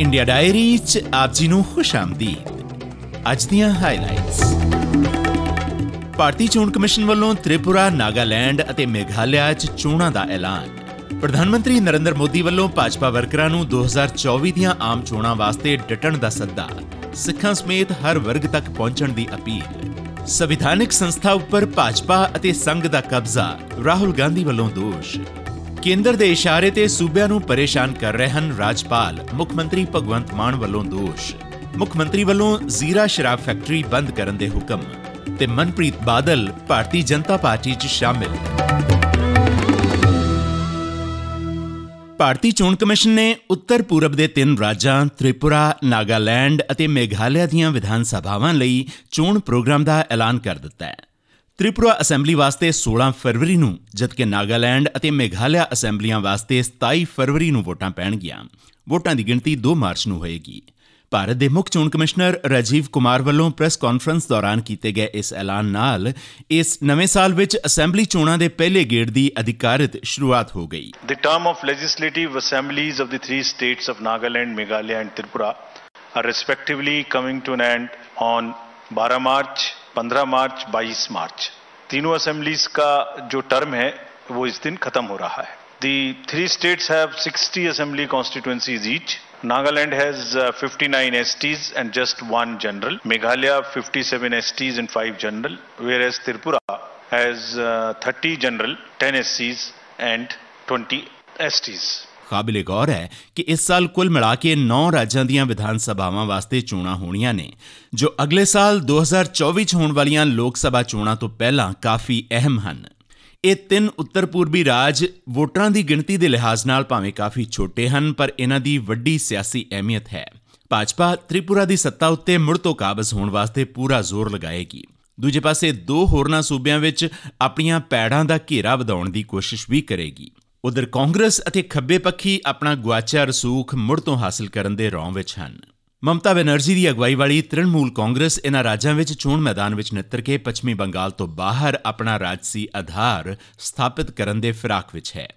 India diary ਚ ਆਪ ਜੀ ਨੂੰ ਖੁਸ਼ ਆਮਦੀਦ। ਅੱਜ ਦੀਆਂ ਹਾਈਲਾਈਟਸ ਭਾਰਤੀ ਚੋਣ ਕਮਿਸ਼ਨ ਵੱਲੋਂ ਤ੍ਰਿਪੁਰਾ, ਨਾਗਾਲੈਂਡ ਅਤੇ ਮੇਘਾਲਿਆ ਚ ਚੋਣਾਂ ਦਾ ਐਲਾਨ। ਪ੍ਰਧਾਨ ਮੰਤਰੀ ਨਰਿੰਦਰ ਮੋਦੀ ਵੱਲੋਂ ਭਾਜਪਾ ਵਰਕਰਾਂ ਨੂੰ 2024 ਦੀਆਂ ਆਮ ਚੋਣਾਂ ਵਾਸਤੇ ਡਟਣ ਦਾ ਸੱਦਾ। ਸਿੱਖਾਂ ਸਮੇਤ ਹਰ ਵਰਗ ਤੱਕ ਪਹੁੰਚਣ ਦੀ ਅਪੀਲ। ਸੰਵਿਧਾਨਿਕ ਸੰਸਥਾ ਉੱਪਰ ਭਾਜਪਾ ਅਤੇ ਸੰਘ ਦਾ ਕਬਜ਼ਾ ਰਾਹੁਲ ਗਾਂਧੀ ਵੱਲੋਂ ਦੋਸ਼। ਕੇਂਦਰ ਦੇ ਇਸ਼ਾਰੇ ਤੇ ਸੂਬਿਆਂ ਨੂੰ ਪਰੇਸ਼ਾਨ ਕਰ ਰਹੇ ਹਨ ਰਾਜਪਾਲ, ਮੁੱਖ ਮੰਤਰੀ ਭਗਵੰਤ ਮਾਨ ਵੱਲੋਂ ਦੋਸ਼। ਮੁੱਖ ਮੰਤਰੀ ਵੱਲੋਂ ਜ਼ੀਰਾ ਸ਼ਰਾਬ ਫੈਕਟਰੀ ਬੰਦ ਕਰਨ ਦੇ ਹੁਕਮ ਤੇ ਮਨਪ੍ਰੀਤ ਬਾਦਲ ਭਾਰਤੀ ਜਨਤਾ ਪਾਰਟੀ 'ਚ ਸ਼ਾਮਿਲ। ਭਾਰਤੀ ਚੋਣ ਕਮਿਸ਼ਨ ਨੇ ਉੱਤਰ ਪੂਰਬ ਦੇ ਤਿੰਨ ਰਾਜਾਂ, ਤ੍ਰਿਪੁਰਾ, ਨਾਗਾਲੈਂਡ ਅਤੇ ਮੇਘਾਲਿਆ ਦੀਆਂ ਵਿਧਾਨ ਸਭਾਵਾਂ ਲਈ ਚੋਣ ਪ੍ਰੋਗਰਾਮ ਦਾ ਐਲਾਨ ਕਰ ਦਿੱਤਾ ਹੈ। ਤ੍ਰਿਪੁਰਾ ਅਸੈਂਬਲੀ ਵਾਸਤੇ 16 ਫਰਵਰੀ ਨੂੰ ਜਦਕਿ ਨਾਗਾਲੈਂਡ ਅਤੇ ਮੇਘਾਲਿਆ ਅਸੈਂਬਲੀਆਂ ਵਾਸਤੇ 27 ਫਰਵਰੀ ਨੂੰ ਵੋਟਾਂ ਪੈਣਗੀਆਂ। ਵੋਟਾਂ ਦੀ ਗਿਣਤੀ 2 ਮਾਰਚ ਨੂੰ ਹੋਏਗੀ। ਭਾਰਤ ਦੇ ਮੁੱਖ ਚੋਣ ਕਮਿਸ਼ਨਰ ਰਾਜੀਵ ਕੁਮਾਰ ਵੱਲੋਂ ਪ੍ਰੈਸ ਕਾਨਫਰੰਸ ਦੌਰਾਨ ਕੀਤੇ ਗਏ ਇਸ ਐਲਾਨ ਨਾਲ ਇਸ ਨਵੇਂ ਸਾਲ ਵਿੱਚ ਅਸੈਂਬਲੀ ਚੋਣਾਂ ਦੇ ਪਹਿਲੇ ਗੇੜ ਦੀ ਅਧਿਕਾਰਿਤ ਸ਼ੁਰੂਆਤ ਹੋ ਗਈ। The term of legislative assemblies of the 3 states of Nagaland Meghalaya and Tripura are respectively coming to an end on 12 March, 15 मार्च 22 मार्च तीनों assemblies का जो term है वो इस दिन खत्म हो रहा है The three states have 60 assembly constituencies each. Nagaland has uh, 59 STs and just one general. Meghalaya 57 STs and 5 general. Whereas Tripura has uh, 30 general, 10 SCs and 20 STs. ਕਾਬਿਲੇ ਗੌਰ ਹੈ ਕਿ ਇਸ ਸਾਲ ਕੁੱਲ ਮਿਲਾ ਕੇ 9 ਰਾਜਾਂ ਦੀਆਂ ਵਿਧਾਨ ਸਭਾਵਾਂ ਵਾਸਤੇ ਚੋਣਾਂ ਹੋਣੀਆਂ ਨੇ, ਜੋ ਅਗਲੇ ਸਾਲ 2024 ਚ ਹੋਣ ਵਾਲੀਆਂ ਲੋਕ ਸਭਾ ਚੋਣਾਂ ਤੋਂ ਪਹਿਲਾਂ ਕਾਫੀ ਅਹਿਮ ਹਨ। ਇਹ ਤਿੰਨ ਉੱਤਰ ਪੂਰਬੀ ਰਾਜ ਵੋਟਰਾਂ ਦੀ ਗਿਣਤੀ ਦੇ ਲਿਹਾਜ਼ ਨਾਲ ਭਾਵੇਂ ਕਾਫੀ ਛੋਟੇ ਹਨ, ਪਰ ਇਹਨਾਂ ਦੀ ਵੱਡੀ ਸਿਆਸੀ ਅਹਿਮੀਅਤ ਹੈ। ਭਾਜਪਾ ਤ੍ਰਿਪੁਰਾ ਦੀ ਸੱਤਾ ਉੱਤੇ ਮੁੜ ਤੋਂ ਕਾਬਜ਼ ਹੋਣ ਵਾਸਤੇ ਪੂਰਾ ਜ਼ੋਰ ਲਗਾਏਗੀ। ਦੂਜੇ ਪਾਸੇ ਦੋ ਹੋਰਨਾਂ ਸੂਬਿਆਂ ਵਿੱਚ ਆਪਣੀਆਂ ਪੈੜਾਂ ਦਾ ਘੇਰਾ ਵਧਾਉਣ ਦੀ ਕੋਸ਼ਿਸ਼ ਵੀ ਕਰੇਗੀ। ਉਧਰ ਕਾਂਗਰਸ ਅਤੇ ਖੱਬੇ ਪੱਖੀ ਆਪਣਾ ਗੁਆਚਿਆ ਰਸੂਖ ਮੁੜ ਤੋਂ ਹਾਸਲ ਕਰਨ ਦੇ ਰੌਂ ਵਿੱਚ ਹਨ। ਮਮਤਾ ਬੈਨਰਜੀ ਦੀ ਅਗਵਾਈ ਵਾਲੀ ਤ੍ਰਿਣਮੂਲ ਕਾਂਗਰਸ ਇਹਨਾਂ ਰਾਜਾਂ ਵਿੱਚ ਚੋਣ ਮੈਦਾਨ ਵਿੱਚ ਨਿੱਤਰ ਕੇ ਪੱਛਮੀ ਬੰਗਾਲ ਤੋਂ ਬਾਹਰ ਆਪਣਾ ਰਾਜਸੀ ਆਧਾਰ ਸਥਾਪਿਤ ਕਰਨ ਦੇ ਫਿਰਾਕ ਵਿੱਚ ਹੈ।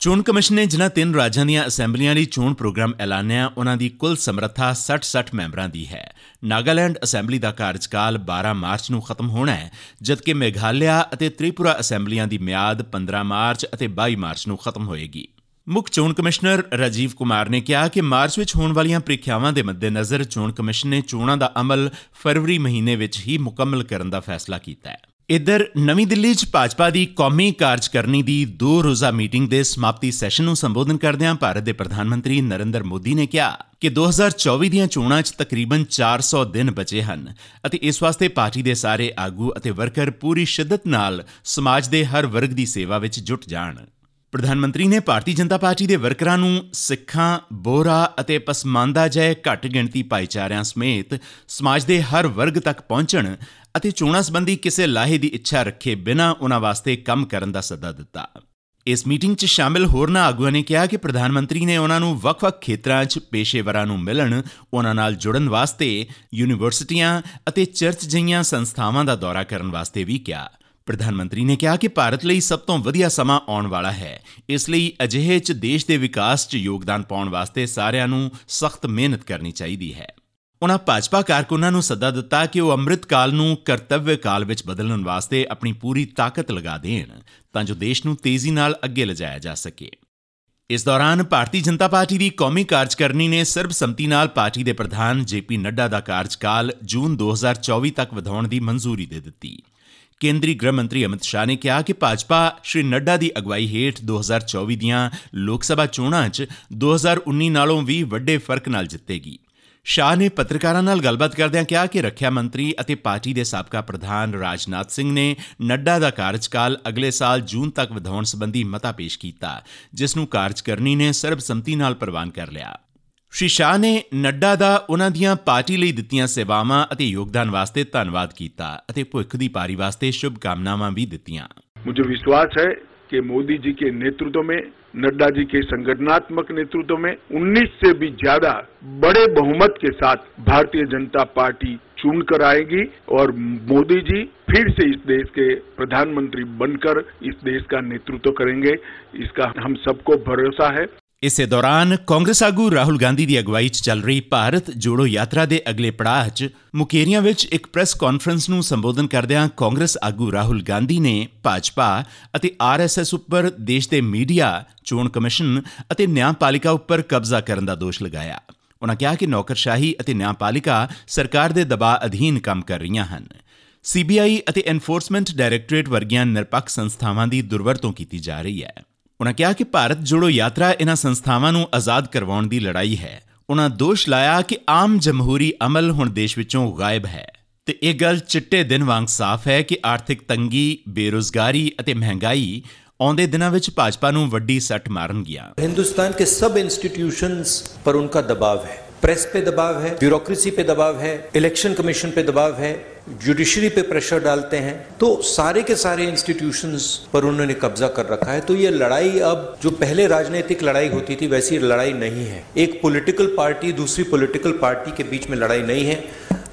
ਚੋਣ ਕਮਿਸ਼ਨ ਨੇ ਜਿਨ੍ਹਾਂ ਤਿੰਨ ਰਾਜਾਂ ਦੀਆਂ ਅਸੈਂਬਲੀਆਂ ਲਈ ਚੋਣ ਪ੍ਰੋਗਰਾਮ ਐਲਾਨਿਆ ਉਹਨਾਂ ਦੀ ਕੁੱਲ ਸਮਰੱਥਾ 60-60 ਮੈਂਬਰਾਂ ਦੀ ਹੈ। ਨਾਗਾਲੈਂਡ ਅਸੈਂਬਲੀ ਦਾ ਕਾਰਜਕਾਲ 12 ਮਾਰਚ ਨੂੰ ਖਤਮ ਹੋਣਾ ਹੈ, ਜਦਕਿ ਮੇਘਾਲਿਆ ਅਤੇ ਤ੍ਰਿਪੁਰਾ ਅਸੈਂਬਲੀਆਂ ਦੀ ਮਿਆਦ 15 ਮਾਰਚ ਅਤੇ 22 ਮਾਰਚ ਨੂੰ ਖਤਮ ਹੋਏਗੀ। ਮੁੱਖ ਚੋਣ ਕਮਿਸ਼ਨਰ ਰਾਜੀਵ ਕੁਮਾਰ ਨੇ ਕਿਹਾ ਕਿ ਮਾਰਚ ਵਿੱਚ ਹੋਣ ਵਾਲੀਆਂ ਪ੍ਰੀਖਿਆਵਾਂ ਦੇ ਮੱਦੇਨਜ਼ਰ ਚੋਣ ਕਮਿਸ਼ਨ ਨੇ ਚੋਣਾਂ ਦਾ ਅਮਲ ਫਰਵਰੀ ਮਹੀਨੇ ਵਿੱਚ ਹੀ ਮੁਕੰਮਲ ਕਰਨ ਦਾ ਫੈਸਲਾ ਕੀਤਾ ਹੈ। ਇਧਰ ਨਵੀਂ ਦਿੱਲੀ 'ਚ ਭਾਜਪਾ ਦੀ ਕੌਮੀ ਕਾਰਜਕਰਨੀ ਦੀ ਦੋ ਰੋਜ਼ਾ ਮੀਟਿੰਗ ਦੇ ਸਮਾਪਤੀ ਸੈਸ਼ਨ ਨੂੰ ਸੰਬੋਧਨ ਕਰਦਿਆਂ ਭਾਰਤ ਦੇ ਪ੍ਰਧਾਨ ਮੰਤਰੀ ਨਰਿੰਦਰ ਮੋਦੀ ਨੇ ਕਿਹਾ ਕਿ 2024 ਦੀਆਂ ਚੋਣਾਂ 'ਚ ਤਕਰੀਬਨ 400 ਦਿਨ ਬਚੇ ਹਨ ਅਤੇ ਇਸ ਵਾਸਤੇ ਪਾਰਟੀ ਦੇ ਸਾਰੇ ਆਗੂ ਅਤੇ ਵਰਕਰ ਪੂਰੀ ਸ਼ਿੱਦਤ ਨਾਲ ਸਮਾਜ ਦੇ ਹਰ ਵਰਗ ਦੀ ਸੇਵਾ ਵਿੱਚ ਜੁਟ ਜਾਣ। ਪ੍ਰਧਾਨ ਮੰਤਰੀ ਨੇ ਭਾਰਤੀ ਜਨਤਾ ਪਾਰਟੀ ਦੇ ਵਰਕਰਾਂ ਨੂੰ ਸਿੱਖਾਂ ਬੋਰਾ ਅਤੇ ਪਸਮਾਨਦਾ ਜਿਹੇ ਘੱਟ ਗਿਣਤੀ ਭਾਈਚਾਰਿਆਂ ਸਮੇਤ ਸਮਾਜ ਦੇ ਹਰ ਵਰਗ ਤੱਕ ਪਹੁੰਚਣ ਅਤੇ ਚੋਣਾਂ ਸੰਬੰਧੀ ਕਿਸੇ ਲਾਹੇ ਦੀ ਇੱਛਾ ਰੱਖੇ ਬਿਨਾਂ ਉਹਨਾਂ ਵਾਸਤੇ ਕੰਮ ਕਰਨ ਦਾ ਸੱਦਾ ਦਿੱਤਾ। ਇਸ ਮੀਟਿੰਗ 'ਚ ਸ਼ਾਮਿਲ ਹੋਰਨਾਂ ਆਗੂਆਂ ਨੇ ਕਿਹਾ ਕਿ ਪ੍ਰਧਾਨ ਮੰਤਰੀ ਨੇ ਉਹਨਾਂ ਨੂੰ ਵੱਖ-ਵੱਖ ਖੇਤਰਾਂ 'ਚ ਪੇਸ਼ੇਵਰਾਂ ਨੂੰ ਮਿਲਣ ਉਹਨਾਂ ਨਾਲ ਜੁੜਨ ਵਾਸਤੇ, ਯੂਨੀਵਰਸਿਟੀਆਂ ਅਤੇ ਚਰਚ ਜਿਹੀਆਂ ਸੰਸਥਾਵਾਂ ਦਾ ਦੌਰਾ ਕਰਨ ਵਾਸਤੇ ਵੀ ਕਿਹਾ। ਪ੍ਰਧਾਨ ਮੰਤਰੀ ਨੇ ਕਿਹਾ ਕਿ ਭਾਰਤ ਲਈ ਸਭ ਤੋਂ ਵਧੀਆ ਸਮਾਂ ਆਉਣ ਵਾਲਾ ਹੈ। ਇਸ ਲਈ ਅਜਿਹੇ 'ਚ ਦੇਸ਼ ਦੇ ਵਿਕਾਸ 'ਚ ਯੋਗਦਾਨ ਪਾਉਣ ਵਾਸਤੇ ਸਾਰਿਆਂ ਨੂੰ ਸਖਤ ਮਿਹਨਤ ਕਰਨੀ ਚਾਹੀਦੀ ਹੈ। ਉਹਨਾਂ ਭਾਜਪਾ ਕਾਰਕੁਨਾਂ ਨੂੰ ਸੱਦਾ ਦਿੱਤਾ ਕਿ ਉਹ ਅੰਮ੍ਰਿਤ ਕਾਲ ਨੂੰ ਕਰਤੱਵਯ ਕਾਲ ਵਿੱਚ ਬਦਲਣ ਵਾਸਤੇ ਆਪਣੀ ਪੂਰੀ ਤਾਕਤ ਲਗਾ ਦੇਣ, ਤਾਂ ਜੋ ਦੇਸ਼ ਨੂੰ ਤੇਜ਼ੀ ਨਾਲ ਅੱਗੇ ਲਿਜਾਇਆ ਜਾ ਸਕੇ। ਇਸ ਦੌਰਾਨ ਭਾਰਤੀ ਜਨਤਾ ਪਾਰਟੀ ਦੀ ਕੌਮੀ ਕਾਰਜਕਰਨੀ ਨੇ ਸਰਬਸੰਮਤੀ ਨਾਲ ਪਾਰਟੀ ਦੇ ਪ੍ਰਧਾਨ ਜੇਪੀ ਨੱਡਾ ਦਾ ਕਾਰਜਕਾਲ ਜੂਨ 2024 ਤੱਕ ਵਧਾਉਣ ਦੀ ਮਨਜ਼ੂਰੀ ਦੇ ਦਿੱਤੀ। ਕੇਂਦਰੀ ਗ੍ਰਹਿ ਮੰਤਰੀ ਅਮਿਤ ਸ਼ਾਹ ਨੇ ਕਿਹਾ ਕਿ ਭਾਜਪਾ ਸ਼੍ਰੀ ਨੱਡਾ ਦੀ ਅਗਵਾਈ ਹੇਠ 2024 ਦੀਆਂ ਲੋਕ ਸਭਾ ਚੋਣਾਂ 'ਚ 2019 ਨਾਲੋਂ ਵੀ ਵੱਡੇ ਫ਼ਰਕ ਨਾਲ ਜਿੱਤੇਗੀ। ਸ਼ਾਹ ਨੇ ਪੱਤਰਕਾਰਾਂ ਨਾਲ ਗੱਲਬਾਤ ਕਰਦਿਆਂ ਕਿਹਾ ਕਿ ਰੱਖਿਆ ਮੰਤਰੀ ਅਤੇ ਪਾਰਟੀ ਦੇ ਸਾਬਕਾ ਪ੍ਰਧਾਨ ਰਾਜਨਾਥ ਸਿੰਘ ਨੇ ਨੱਡਾ ਦਾ ਕਾਰਜਕਾਲ ਅਗਲੇ ਸਾਲ ਜੂਨ ਤੱਕ ਵਧਾਉਣ ਸੰਬੰਧੀ ਮਤਾ ਪੇਸ਼ ਕੀਤਾ, ਜਿਸ ਨੂੰ ਕਾਰਜਕਰਨੀ ਨੇ ਸਰਬਸੰਮਤੀ ਨਾਲ ਪ੍ਰਵਾਨ ਕਰ ਲਿਆ। ਸ਼੍ਰੀ ਸ਼ਾਹ ਨੇ ਨੱਡਾ ਦਾ ਉਹਨਾਂ ਦੀਆਂ ਪਾਰਟੀ ਲਈ ਦਿੱਤੀਆਂ ਸੇਵਾਵਾਂ ਅਤੇ ਯੋਗਦਾਨ ਵਾਸਤੇ ਧੰਨਵਾਦ ਕੀਤਾ ਅਤੇ ਭੁੱਖ ਦੀ ਪਾਰੀ ਵਾਸਤੇ ਸ਼ੁਭ ਕਾਮਨਾਵਾਂ ਵੀ ਦਿੱਤੀਆਂ। ਮੈਨੂੰ ਵਿਸ਼ਵਾਸ ਹੈ कि मोदी जी के नेतृत्व में, नड्डा जी के संगठनात्मक नेतृत्व में 19 से भी ज़्यादा बड़े बहुमत के साथ भारतीय जनता पार्टी चुन कर आएगी और मोदी जी फिर से इस देश के प्रधानमंत्री बनकर इस देश का नेतृत्व करेंगे। इसका हम सबको भरोसा है। ਇਸੇ ਦੌਰਾਨ ਕਾਂਗਰਸ ਆਗੂ ਰਾਹੁਲ ਗਾਂਧੀ ਦੀ ਅਗਵਾਈ 'ਚ ਚੱਲ ਰਹੀ ਭਾਰਤ ਜੋੜੋ ਯਾਤਰਾ ਦੇ ਅਗਲੇ ਪੜਾਅ 'ਚ ਮੁਕੇਰੀਆਂ ਵਿੱਚ ਇੱਕ ਪ੍ਰੈਸ ਕਾਨਫਰੰਸ ਨੂੰ ਸੰਬੋਧਨ ਕਰਦਿਆਂ ਕਾਂਗਰਸ ਆਗੂ ਰਾਹੁਲ ਗਾਂਧੀ ਨੇ ਭਾਜਪਾ ਅਤੇ ਆਰਐਸਐਸ ਉੱਪਰ ਦੇਸ਼ ਦੇ ਮੀਡੀਆ, ਚੋਣ ਕਮਿਸ਼ਨ ਅਤੇ ਨਿਆਂਪਾਲਿਕਾ ਉੱਪਰ ਕਬਜ਼ਾ ਕਰਨ ਦਾ ਦੋਸ਼ ਲਗਾਇਆ। ਉਨ੍ਹਾਂ ਕਿਹਾ ਕਿ ਨੌਕਰਸ਼ਾਹੀ ਅਤੇ ਨਿਆਂਪਾਲਿਕਾ ਸਰਕਾਰ ਦੇ ਦਬਾਅ ਅਧੀਨ ਕੰਮ ਕਰ ਰਹੀਆਂ ਹਨ। ਸੀਬੀਆਈ ਅਤੇ ਐਨਫੋਰਸਮੈਂਟ ਡਾਇਰੈਕਟੋਰੇਟ ਵਰਗੀਆਂ ਨਿਰਪੱਖ ਸੰਸਥਾਵਾਂ ਦੀ ਦੁਰਵਰਤੋਂ ਕੀਤੀ ਜਾ ਰਹੀ ਹੈ। ਉਨ੍ਹਾਂ ਕਿਹਾ ਕਿ ਭਾਰਤ ਜੋੜੋ ਯਾਤਰਾ ਇਹਨਾਂ ਸੰਸਥਾਵਾਂ ਨੂੰ ਆਜ਼ਾਦ ਕਰਵਾਉਣ ਦੀ ਲੜਾਈ ਹੈ ਉਨ੍ਹਾਂ ਦੋਸ਼ ਲਾਇਆ ਕਿ ਆਮ ਜਮਹੂਰੀ ਅਮਲ ਹੁਣ ਦੇਸ਼ ਵਿੱਚੋਂ ਗਾਇਬ ਹੈ ਤੇ ਇਹ ਗੱਲ ਚਿੱਟੇ ਦਿਨ ਵਾਂਗ ਸਾਫ਼ ਹੈ ਕਿ ਆਰਥਿਕ ਤੰਗੀ ਬੇਰੋਜ਼ਗਾਰੀ ਅਤੇ ਮਹਿੰਗਾਈ ਆਉਂਦੇ ਦਿਨਾਂ ਵਿੱਚ ਭਾਜਪਾ ਨੂੰ ਵੱਡੀ ਸੱਟ ਮਾਰਨਗੀਆਂ ਹਿੰਦੁਸਤਾਨ के सब इंस्टीट्यूशंस पर उनका दबाव है प्रेस पे दबाव है ब्यूरोक्रेसी पे दबाव है इलेक्शन कमीशन पे दबाव है जुडिशरी पे प्रेशर डालते हैं तो सारे के सारे इंस्टीट्यूशंस पर उन्होंने कब्जा कर रखा है। तो ये लड़ाई अब, जो पहले राजनीतिक लड़ाई होती थी, वैसी लड़ाई नहीं है। एक पॉलिटिकल पार्टी दूसरी पॉलिटिकल पार्टी के बीच में लड़ाई नहीं है।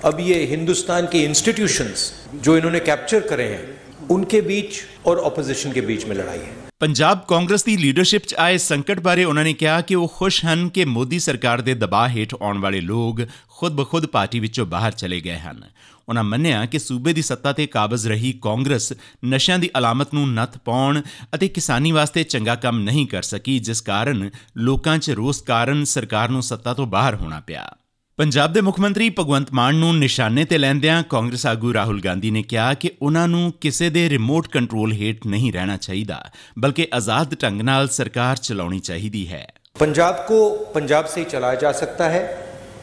अब ये हिंदुस्तान के इंस्टीट्यूशंस जो इन्होंने कैप्चर करे हैं, उनके बीच और ऑपोजिशन के बीच में लड़ाई है। ਪੰਜਾਬ ਕਾਂਗਰਸ ਦੀ ਲੀਡਰਸ਼ਿਪ 'ਚ ਆਏ ਸੰਕਟ ਬਾਰੇ ਉਹਨਾਂ ਨੇ ਕਿਹਾ ਕਿ ਉਹ ਖੁਸ਼ ਹਨ ਕਿ ਮੋਦੀ ਸਰਕਾਰ ਦੇ ਦਬਾਅ ਹੇਠ ਆਉਣ ਵਾਲੇ ਲੋਕ ਖੁਦ ਬਖੁਦ ਪਾਰਟੀ ਵਿੱਚੋਂ ਬਾਹਰ ਚਲੇ ਗਏ ਹਨ। ਉਹਨਾਂ ਮੰਨਿਆ ਕਿ ਸੂਬੇ ਦੀ ਸੱਤਾ ਤੇ ਕਾਬਜ਼ ਰਹੀ ਕਾਂਗਰਸ ਨਸ਼ਿਆਂ ਦੀ ਅਲਾਮਤ ਨੂੰ ਨੱਥ ਪਾਉਣ ਅਤੇ ਕਿਸਾਨੀ ਵਾਸਤੇ ਚੰਗਾ ਕੰਮ ਨਹੀਂ ਕਰ ਸਕੀ, ਜਿਸ ਕਾਰਨ ਲੋਕਾਂ 'ਚ ਰੋਸ ਕਾਰਨ ਸਰਕਾਰ ਨੂੰ ਸੱਤਾ ਤੋਂ ਬਾਹਰ ਹੋਣਾ ਪਿਆ। ਪੰਜਾਬ ਦੇ ਮੁੱਖ ਮੰਤਰੀ ਭਗਵੰਤ ਮਾਨ ਨੂੰ ਨਿਸ਼ਾਨੇ ਤੇ ਲੈਂਦਿਆਂ ਕਾਂਗਰਸ ਆਗੂ ਰਾਹੁਲ ਗਾਂਧੀ ਨੇ ਕਿਹਾ ਕਿ ਉਹਨਾਂ ਨੂੰ ਕਿਸੇ ਦੇ ਰਿਮੋਟ ਕੰਟਰੋਲ ਹੇਠ ਨਹੀਂ ਰਹਿਣਾ ਚਾਹੀਦਾ ਬਲਕਿ ਆਜ਼ਾਦ ਢੰਗ ਨਾਲ ਸਰਕਾਰ ਚਲਾਉਣੀ ਚਾਹੀਦੀ ਹੈ पंजाब को पंजाब से ही चलाया जा सकता है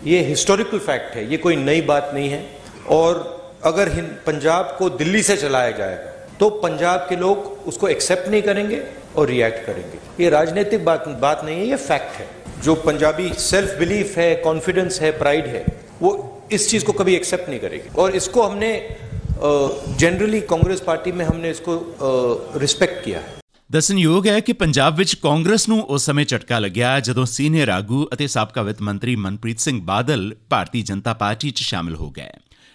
ये हिस्टोरिकल फैक्ट है ये कोई नई बात नहीं है और अगर पंजाब को दिल्ली से चलाया जाएगा तो पंजाब के लोग उसको एक्सेप्ट नहीं करेंगे और रिएक्ट करेंगे ये राजनीतिक बात बात नहीं है ये फैक्ट है जो पंजाबी सेल्फ बिलीफ है कॉन्फिडेंस है प्राइड है वो इस चीज़ को कभी एक्सेप्ट नहीं करेगी और इसको हमने जनरली कांग्रेस पार्टी में हमने इसको रिस्पेक्ट किया है ਦੱਸਣਯੋਗ ਹੈ ਕਿ ਪੰਜਾਬ ਵਿੱਚ ਕਾਂਗਰਸ ਨੂੰ ਉਸ ਸਮੇਂ ਝਟਕਾ ਲੱਗਿਆ ਜਦੋਂ ਸੀਨੀਅਰ ਆਗੂ ਅਤੇ ਸਾਬਕਾ ਵਿੱਤ ਮੰਤਰੀ ਮਨਪ੍ਰੀਤ ਸਿੰਘ ਬਾਦਲ ਭਾਰਤੀ ਜਨਤਾ ਪਾਰਟੀ 'ਚ ਸ਼ਾਮਲ ਹੋ ਗਏ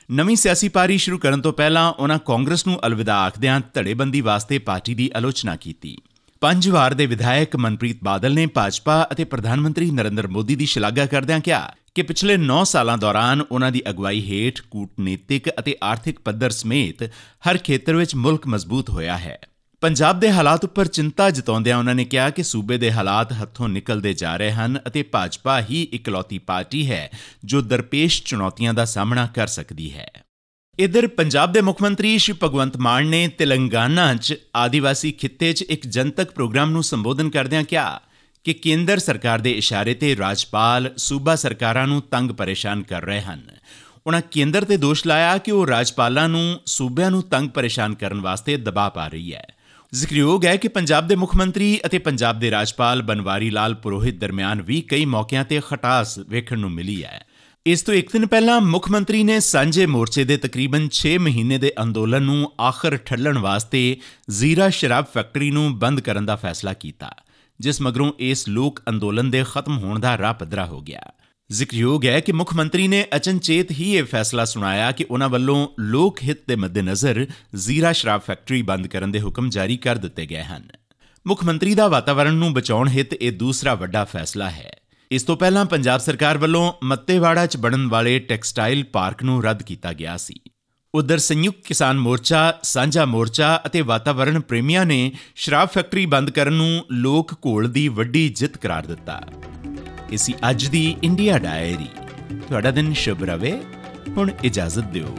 ਨਵੀਂ ਸਿਆਸੀ ਪਾਰੀ ਸ਼ੁਰੂ ਕਰਨ ਤੋਂ ਪਹਿਲਾਂ ਉਹਨਾਂ ਕਾਂਗਰਸ ਨੂੰ ਅਲਵਿਦਾ ਆਖਦਿਆਂ ਧੜੇਬੰਦੀ ਵਾਸਤੇ ਪਾਰਟੀ ਦੀ ਆਲੋਚਨਾ ਕੀਤੀ ਪੰਜ ਵਾਰ ਦੇ ਵਿਧਾਇਕ ਮਨਪ੍ਰੀਤ ਬਾਦਲ ਨੇ ਭਾਜਪਾ ਅਤੇ ਪ੍ਰਧਾਨ ਮੰਤਰੀ ਨਰਿੰਦਰ ਮੋਦੀ ਦੀ ਸ਼ਲਾਘਾ ਕਰਦਿਆਂ ਕਿਹਾ ਕਿ ਪਿਛਲੇ 9 ਸਾਲਾਂ ਦੌਰਾਨ ਉਹਨਾਂ ਦੀ ਅਗਵਾਈ ਹੇਠ ਕੂਟਨੀਤਿਕ ਅਤੇ ਆਰਥਿਕ ਪੱਧਰ ਸਮੇਤ ਹਰ ਖੇਤਰ ਵਿੱਚ ਮੁਲਕ ਮਜ਼ਬੂਤ ਹੋਇਆ ਹੈ। ਪੰਜਾਬ ਦੇ ਹਾਲਾਤ ਉੱਪਰ ਚਿੰਤਾ ਜਤਾਉਂਦਿਆਂ ਉਹਨਾਂ ਨੇ ਕਿਹਾ ਕਿ ਸੂਬੇ ਦੇ ਹਾਲਾਤ ਹੱਥੋਂ ਨਿਕਲਦੇ ਜਾ ਰਹੇ ਹਨ ਅਤੇ ਭਾਜਪਾ ਹੀ ਇਕਲੌਤੀ ਪਾਰਟੀ ਹੈ ਜੋ ਦਰਪੇਸ਼ ਚੁਣੌਤੀਆਂ ਦਾ ਸਾਹਮਣਾ ਕਰ ਸਕਦੀ ਹੈ। ਇਧਰ ਪੰਜਾਬ ਦੇ ਮੁੱਖ ਮੰਤਰੀ ਸ਼੍ਰੀ ਭਗਵੰਤ ਮਾਨ ਨੇ ਤੇਲੰਗਾਨਾ 'ਚ ਆਦੀਵਾਸੀ ਖਿੱਤੇ 'ਚ ਇੱਕ ਜਨਤਕ ਪ੍ਰੋਗਰਾਮ ਨੂੰ ਸੰਬੋਧਨ ਕਰਦਿਆਂ ਕਿਹਾ ਕਿ ਕੇਂਦਰ ਸਰਕਾਰ ਦੇ ਇਸ਼ਾਰੇ ਤੇ ਰਾਜਪਾਲ ਸੂਬਾ ਸਰਕਾਰਾਂ ਨੂੰ ਤੰਗ ਪਰੇਸ਼ਾਨ ਕਰ ਰਹੇ ਹਨ। ਉਹਨਾਂ ਕੇਂਦਰ ਤੇ ਦੋਸ਼ ਲਾਇਆ ਕਿ ਉਹ ਰਾਜਪਾਲਾਂ ਨੂੰ, ਸੂਬਿਆਂ ਨੂੰ ਤੰਗ ਪਰੇਸ਼ਾਨ ਕਰਨ ਵਾਸਤੇ ਦਬਾਅ ਪਾ ਰਹੀ ਹੈ। ਜ਼ਿਕਰਯੋਗ ਹੈ ਕਿ ਪੰਜਾਬ ਦੇ ਮੁੱਖ ਮੰਤਰੀ ਅਤੇ ਪੰਜਾਬ ਦੇ ਰਾਜਪਾਲ ਬਨਵਾਰੀ ਲਾਲ ਪੁਰੋਹਿਤ ਦਰਮਿਆਨ ਵੀ ਕਈ ਮੌਕਿਆਂ ਤੇ ਖਟਾਸ ਵੇਖਣ ਨੂੰ ਮਿਲੀ ਹੈ। ਇਸ ਤੋਂ ਇੱਕ ਦਿਨ ਪਹਿਲਾਂ ਮੁੱਖ ਮੰਤਰੀ ਨੇ ਸਾਂਝੇ ਮੋਰਚੇ ਦੇ ਤਕਰੀਬਨ 6 ਮਹੀਨੇ ਦੇ ਅੰਦੋਲਨ ਨੂੰ ਆਖਰ ਠੱਲਣ ਵਾਸਤੇ ਜ਼ੀਰਾ ਸ਼ਰਾਬ ਫੈਕਟਰੀ ਨੂੰ ਬੰਦ ਕਰਨ ਦਾ ਫੈਸਲਾ ਕੀਤਾ, ਜਿਸ ਮਗਰੋਂ ਇਸ ਲੋਕ ਅੰਦੋਲਨ ਦੇ ਖਤਮ ਹੋਣ ਦਾ ਰਾਹ ਪੱਧਰਾ ਹੋ ਗਿਆ। ਜ਼ਿਕਰਯੋਗ ਹੈ ਕਿ ਮੁੱਖ ਮੰਤਰੀ ਨੇ ਅਚਨਚੇਤ ਹੀ ਇਹ ਫੈਸਲਾ ਸੁਣਾਇਆ ਕਿ ਉਹਨਾਂ ਵੱਲੋਂ ਲੋਕ ਹਿੱਤ ਦੇ ਮੱਦੇਨਜ਼ਰ ਜ਼ੀਰਾ ਸ਼ਰਾਬ ਫੈਕਟਰੀ ਬੰਦ ਕਰਨ ਦੇ ਹੁਕਮ ਜਾਰੀ ਕਰ ਦਿੱਤੇ ਗਏ ਹਨ। ਮੁੱਖ ਮੰਤਰੀ ਦਾ ਵਾਤਾਵਰਣ ਨੂੰ ਬਚਾਉਣ ਹਿੱਤ ਇਹ ਦੂਸਰਾ ਵੱਡਾ ਫੈਸਲਾ ਹੈ। ਇਸ ਤੋਂ ਪਹਿਲਾਂ ਪੰਜਾਬ ਸਰਕਾਰ ਵੱਲੋਂ ਮੱਤੇਵਾੜਾ 'ਚ ਬਣਨ ਵਾਲੇ ਟੈਕਸਟਾਈਲ ਪਾਰਕ ਨੂੰ ਰੱਦ ਕੀਤਾ ਗਿਆ ਸੀ। ਉਧਰ ਸੰਯੁਕਤ ਕਿਸਾਨ ਮੋਰਚਾ, ਸਾਂਝਾ ਮੋਰਚਾ ਅਤੇ ਵਾਤਾਵਰਣ ਪ੍ਰੇਮੀਆਂ ਨੇ ਸ਼ਰਾਬ ਫੈਕਟਰੀ ਬੰਦ ਕਰਨ ਨੂੰ ਲੋਕ ਘੋਲ ਦੀ ਵੱਡੀ ਜਿੱਤ ਕਰਾਰ ਦਿੱਤਾ। ਇਸੀ ਅੱਜ ਦੀ ਇੰਡੀਆ ਡਾਇਰੀ। ਤੁਹਾਡਾ ਦਿਨ ਸ਼ੁਭ ਰਵੇ। ਹੁਣ ਇਜਾਜ਼ਤ ਦਿਓ।